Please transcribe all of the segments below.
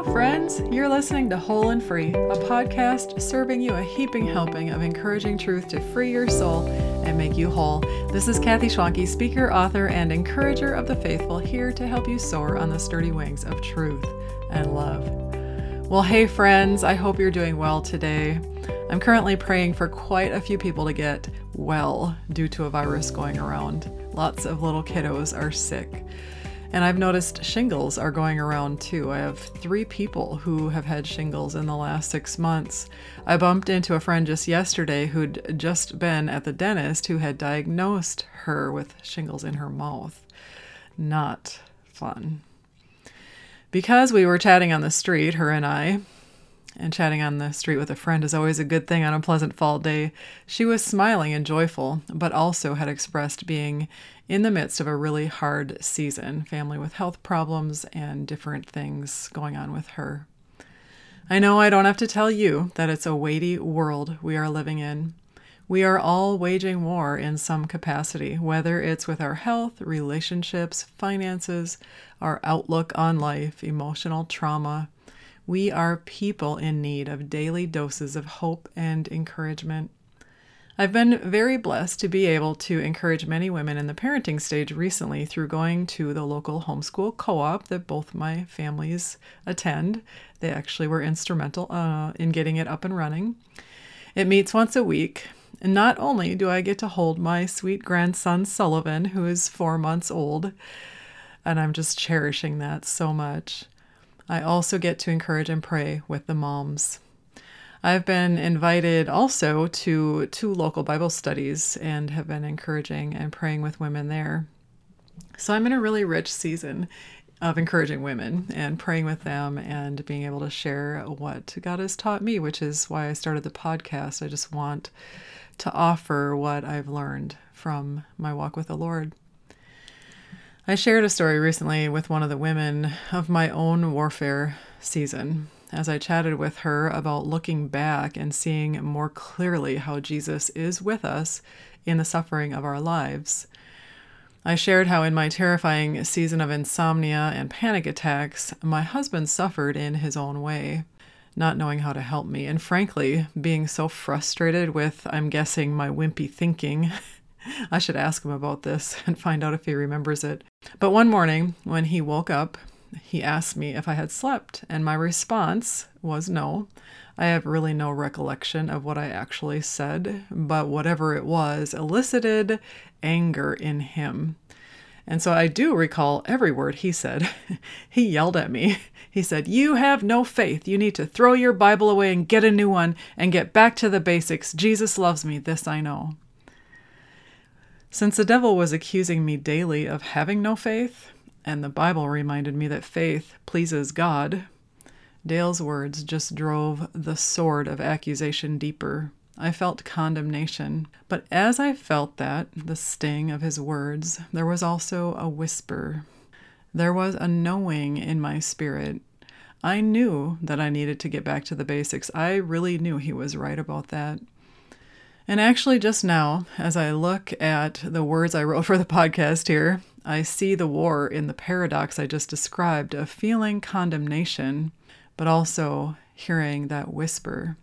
Hello, friends. You're listening to Whole and Free, a podcast serving you a heaping helping of encouraging truth to free your soul and make you whole. This is Kathy Schwanke, speaker, author, and encourager of the faithful, here to help you soar on the sturdy wings of truth and love. Well, hey, friends, I hope you're doing well today. I'm currently praying for quite a few people to get well due to a virus going around. Lots of little kiddos are sick. And I've noticed shingles are going around too. I have three people who have had shingles in the last six months. I bumped into a friend just yesterday who'd just been at the dentist who had diagnosed her with shingles in her mouth. Not fun. Because we were chatting on the street, her and I, and chatting on the street with a friend is always a good thing on a pleasant fall day. She was smiling and joyful, but also had expressed being in the midst of a really hard season, family with health problems and different things going on with her. I know I don't have to tell you that it's a weighty world we are living in. We are all waging war in some capacity, whether it's with our health, relationships, finances, our outlook on life, emotional trauma we are people in need of daily doses of hope and encouragement. I've been very blessed to be able to encourage many women in the parenting stage recently through going to the local homeschool co op that both my families attend. They actually were instrumental uh, in getting it up and running. It meets once a week. And not only do I get to hold my sweet grandson Sullivan, who is four months old, and I'm just cherishing that so much, I also get to encourage and pray with the moms. I've been invited also to two local Bible studies and have been encouraging and praying with women there. So I'm in a really rich season of encouraging women and praying with them and being able to share what God has taught me, which is why I started the podcast. I just want to offer what I've learned from my walk with the Lord. I shared a story recently with one of the women of my own warfare season as I chatted with her about looking back and seeing more clearly how Jesus is with us in the suffering of our lives. I shared how, in my terrifying season of insomnia and panic attacks, my husband suffered in his own way, not knowing how to help me, and frankly, being so frustrated with, I'm guessing, my wimpy thinking I should ask him about this and find out if he remembers it. But one morning, when he woke up, he asked me if I had slept, and my response was no. I have really no recollection of what I actually said, but whatever it was elicited anger in him. And so I do recall every word he said. he yelled at me. He said, You have no faith. You need to throw your Bible away and get a new one and get back to the basics. Jesus loves me. This I know. Since the devil was accusing me daily of having no faith, and the Bible reminded me that faith pleases God, Dale's words just drove the sword of accusation deeper. I felt condemnation. But as I felt that, the sting of his words, there was also a whisper. There was a knowing in my spirit. I knew that I needed to get back to the basics. I really knew he was right about that. And actually, just now, as I look at the words I wrote for the podcast here, I see the war in the paradox I just described of feeling condemnation, but also hearing that whisper.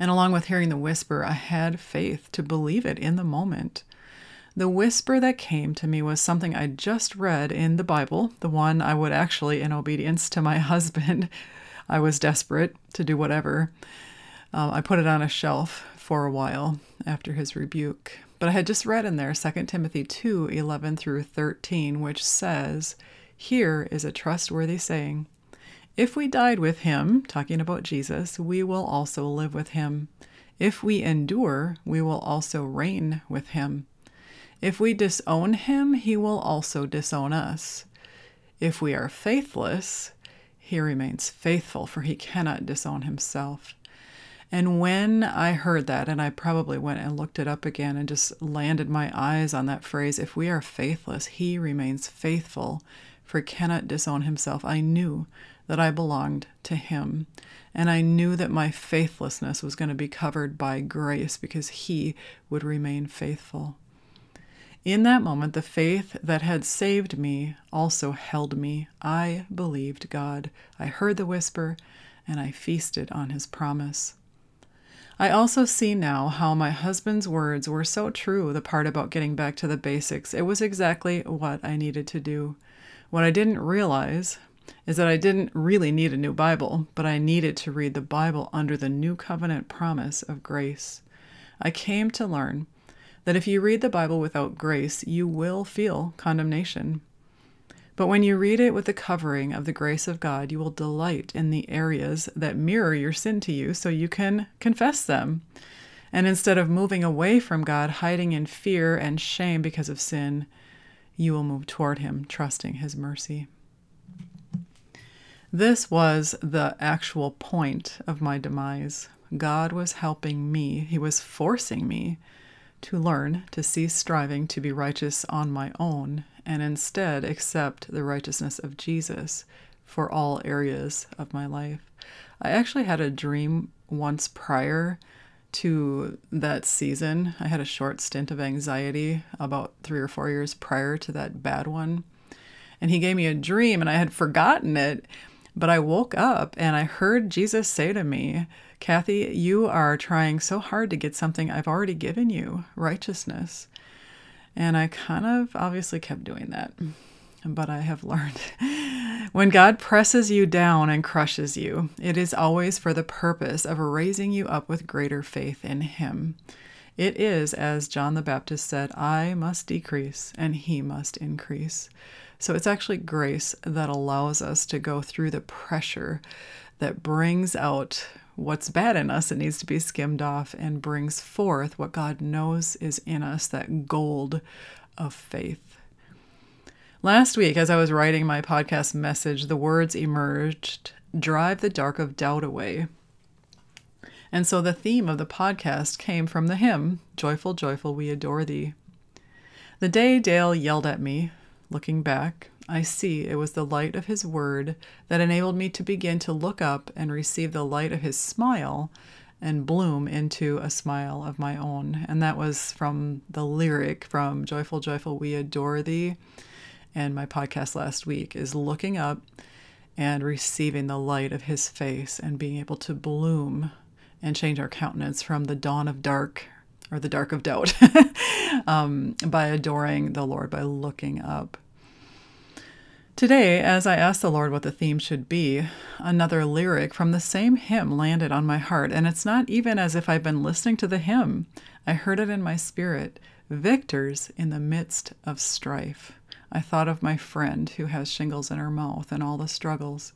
And along with hearing the whisper, I had faith to believe it in the moment. The whisper that came to me was something I just read in the Bible, the one I would actually, in obedience to my husband, I was desperate to do whatever. Um, I put it on a shelf for a while after his rebuke. But I had just read in there 2 Timothy 2 11 through 13, which says, Here is a trustworthy saying If we died with him, talking about Jesus, we will also live with him. If we endure, we will also reign with him. If we disown him, he will also disown us. If we are faithless, he remains faithful, for he cannot disown himself. And when I heard that, and I probably went and looked it up again and just landed my eyes on that phrase, if we are faithless, he remains faithful, for cannot disown himself, I knew that I belonged to him. And I knew that my faithlessness was going to be covered by grace because he would remain faithful. In that moment, the faith that had saved me also held me. I believed God. I heard the whisper, and I feasted on his promise. I also see now how my husband's words were so true, the part about getting back to the basics. It was exactly what I needed to do. What I didn't realize is that I didn't really need a new Bible, but I needed to read the Bible under the new covenant promise of grace. I came to learn that if you read the Bible without grace, you will feel condemnation. But when you read it with the covering of the grace of God, you will delight in the areas that mirror your sin to you so you can confess them. And instead of moving away from God, hiding in fear and shame because of sin, you will move toward Him, trusting His mercy. This was the actual point of my demise. God was helping me, He was forcing me to learn to cease striving to be righteous on my own and instead accept the righteousness of Jesus for all areas of my life. I actually had a dream once prior to that season. I had a short stint of anxiety about three or four years prior to that bad one. And he gave me a dream, and I had forgotten it. But I woke up and I heard Jesus say to me, Kathy, you are trying so hard to get something I've already given you righteousness. And I kind of obviously kept doing that. But I have learned when God presses you down and crushes you, it is always for the purpose of raising you up with greater faith in Him. It is, as John the Baptist said, I must decrease and He must increase. So it's actually grace that allows us to go through the pressure that brings out what's bad in us that needs to be skimmed off and brings forth what God knows is in us that gold of faith. Last week, as I was writing my podcast message, the words emerged drive the dark of doubt away. And so the theme of the podcast came from the hymn, Joyful, Joyful, We Adore Thee. The day Dale yelled at me, looking back, I see it was the light of His Word that enabled me to begin to look up and receive the light of His smile and bloom into a smile of my own. And that was from the lyric from Joyful, Joyful, We Adore Thee. And my podcast last week is looking up and receiving the light of His face and being able to bloom and change our countenance from the dawn of dark or the dark of doubt um, by adoring the Lord, by looking up. Today, as I asked the Lord what the theme should be, another lyric from the same hymn landed on my heart, and it's not even as if I've been listening to the hymn. I heard it in my spirit Victors in the midst of strife. I thought of my friend who has shingles in her mouth and all the struggles.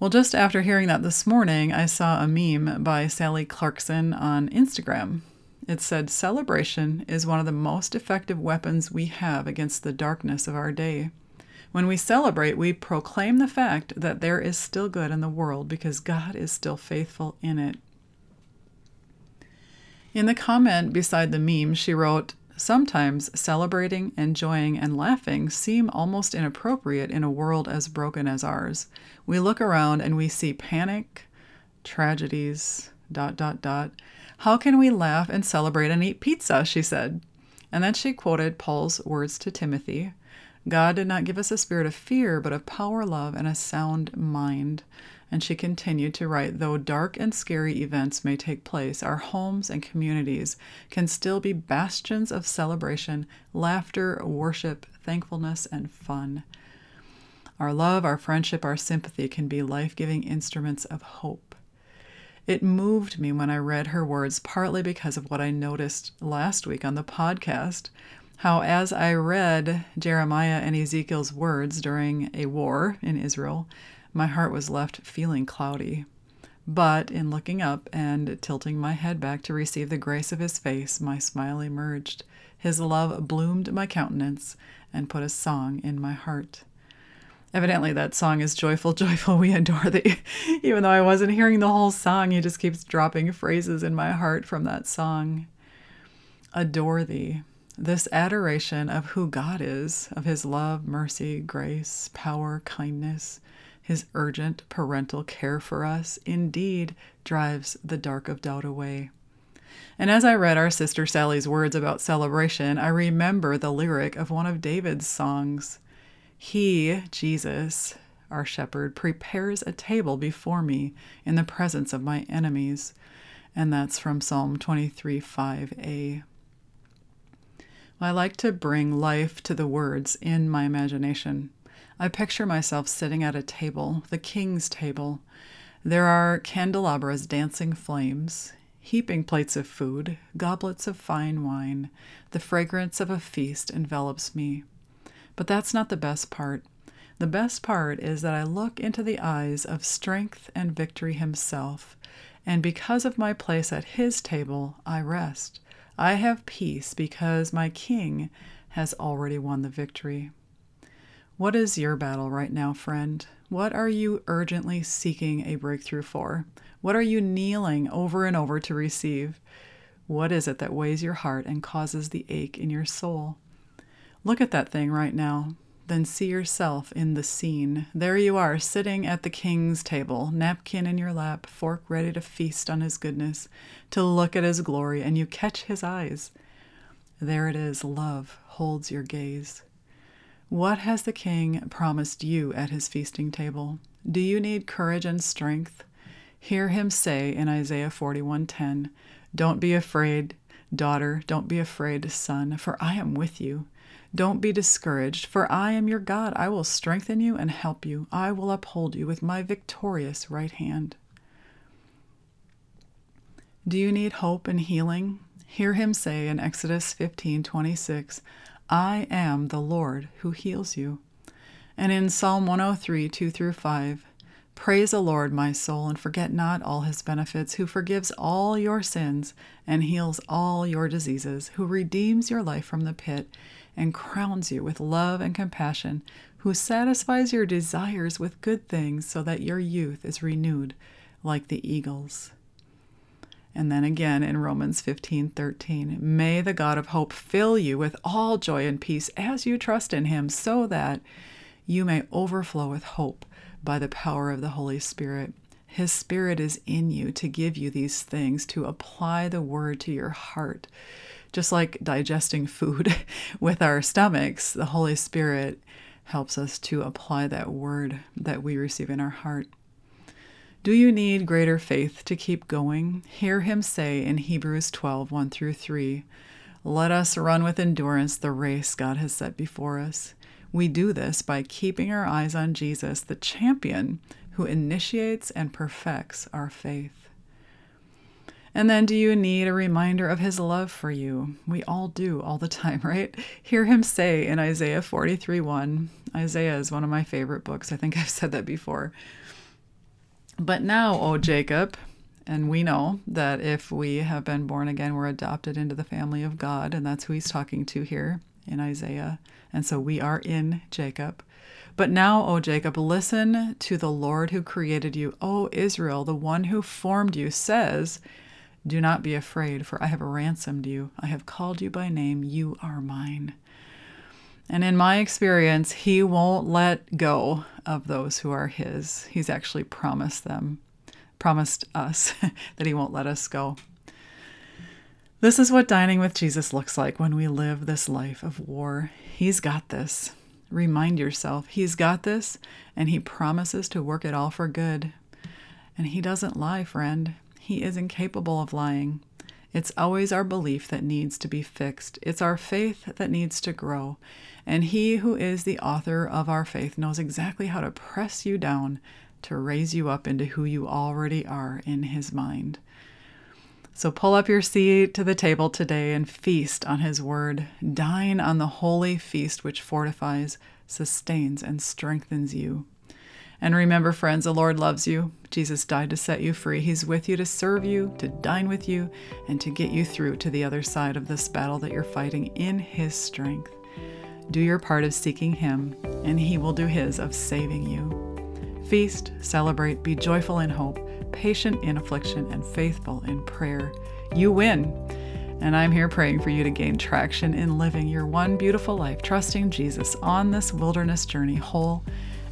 Well, just after hearing that this morning, I saw a meme by Sally Clarkson on Instagram. It said, Celebration is one of the most effective weapons we have against the darkness of our day. When we celebrate, we proclaim the fact that there is still good in the world because God is still faithful in it. In the comment beside the meme, she wrote, Sometimes celebrating, enjoying, and laughing seem almost inappropriate in a world as broken as ours. We look around and we see panic, tragedies, dot, dot, dot. How can we laugh and celebrate and eat pizza? She said. And then she quoted Paul's words to Timothy God did not give us a spirit of fear, but of power, love, and a sound mind. And she continued to write Though dark and scary events may take place, our homes and communities can still be bastions of celebration, laughter, worship, thankfulness, and fun. Our love, our friendship, our sympathy can be life giving instruments of hope. It moved me when I read her words, partly because of what I noticed last week on the podcast how, as I read Jeremiah and Ezekiel's words during a war in Israel, my heart was left feeling cloudy. But in looking up and tilting my head back to receive the grace of his face, my smile emerged. His love bloomed my countenance and put a song in my heart. Evidently, that song is Joyful, Joyful, We Adore Thee. Even though I wasn't hearing the whole song, he just keeps dropping phrases in my heart from that song. Adore Thee this adoration of who God is, of His love, mercy, grace, power, kindness, His urgent parental care for us, indeed drives the dark of doubt away. And as I read our sister Sally's words about celebration, I remember the lyric of one of David's songs He, Jesus, our shepherd, prepares a table before me in the presence of my enemies. And that's from Psalm 23 5a. I like to bring life to the words in my imagination. I picture myself sitting at a table, the king's table. There are candelabras dancing flames, heaping plates of food, goblets of fine wine. The fragrance of a feast envelops me. But that's not the best part. The best part is that I look into the eyes of strength and victory himself, and because of my place at his table, I rest. I have peace because my king has already won the victory. What is your battle right now, friend? What are you urgently seeking a breakthrough for? What are you kneeling over and over to receive? What is it that weighs your heart and causes the ache in your soul? Look at that thing right now. Then see yourself in the scene. There you are, sitting at the king's table, napkin in your lap, fork ready to feast on his goodness, to look at his glory, and you catch his eyes. There it is, love holds your gaze. What has the king promised you at his feasting table? Do you need courage and strength? Hear him say in Isaiah 41:10, "Don't be afraid, daughter, don't be afraid, son, for I am with you. Don't be discouraged, for I am your God. I will strengthen you and help you. I will uphold you with my victorious right hand. Do you need hope and healing? Hear him say in Exodus 15:26, I am the Lord who heals you. And in Psalm 103, 2 through 5, Praise the Lord, my soul, and forget not all his benefits, who forgives all your sins and heals all your diseases, who redeems your life from the pit and crowns you with love and compassion, who satisfies your desires with good things so that your youth is renewed like the eagles. And then again in Romans 15:13, may the God of hope fill you with all joy and peace as you trust in him so that you may overflow with hope by the power of the Holy Spirit. His Spirit is in you to give you these things, to apply the word to your heart, just like digesting food with our stomachs, the Holy Spirit helps us to apply that word that we receive in our heart. Do you need greater faith to keep going? Hear him say in Hebrews 12 1 through 3 Let us run with endurance the race God has set before us. We do this by keeping our eyes on Jesus, the champion who initiates and perfects our faith. And then, do you need a reminder of his love for you? We all do all the time, right? Hear him say in Isaiah 43 1. Isaiah is one of my favorite books. I think I've said that before. But now, O Jacob, and we know that if we have been born again, we're adopted into the family of God, and that's who he's talking to here in Isaiah. And so we are in Jacob. But now, O Jacob, listen to the Lord who created you. O Israel, the one who formed you, says, do not be afraid, for I have ransomed you. I have called you by name. You are mine. And in my experience, he won't let go of those who are his. He's actually promised them, promised us that he won't let us go. This is what dining with Jesus looks like when we live this life of war. He's got this. Remind yourself, He's got this, and He promises to work it all for good. And He doesn't lie, friend. He is incapable of lying. It's always our belief that needs to be fixed. It's our faith that needs to grow. And He who is the author of our faith knows exactly how to press you down to raise you up into who you already are in His mind. So pull up your seat to the table today and feast on His word. Dine on the holy feast which fortifies, sustains, and strengthens you. And remember, friends, the Lord loves you. Jesus died to set you free. He's with you to serve you, to dine with you, and to get you through to the other side of this battle that you're fighting in His strength. Do your part of seeking Him, and He will do His of saving you. Feast, celebrate, be joyful in hope, patient in affliction, and faithful in prayer. You win. And I'm here praying for you to gain traction in living your one beautiful life, trusting Jesus on this wilderness journey, whole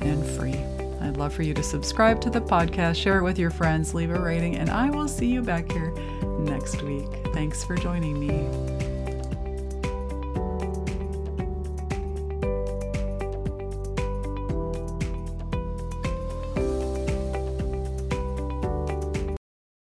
and free. I'd love for you to subscribe to the podcast, share it with your friends, leave a rating, and I will see you back here next week. Thanks for joining me.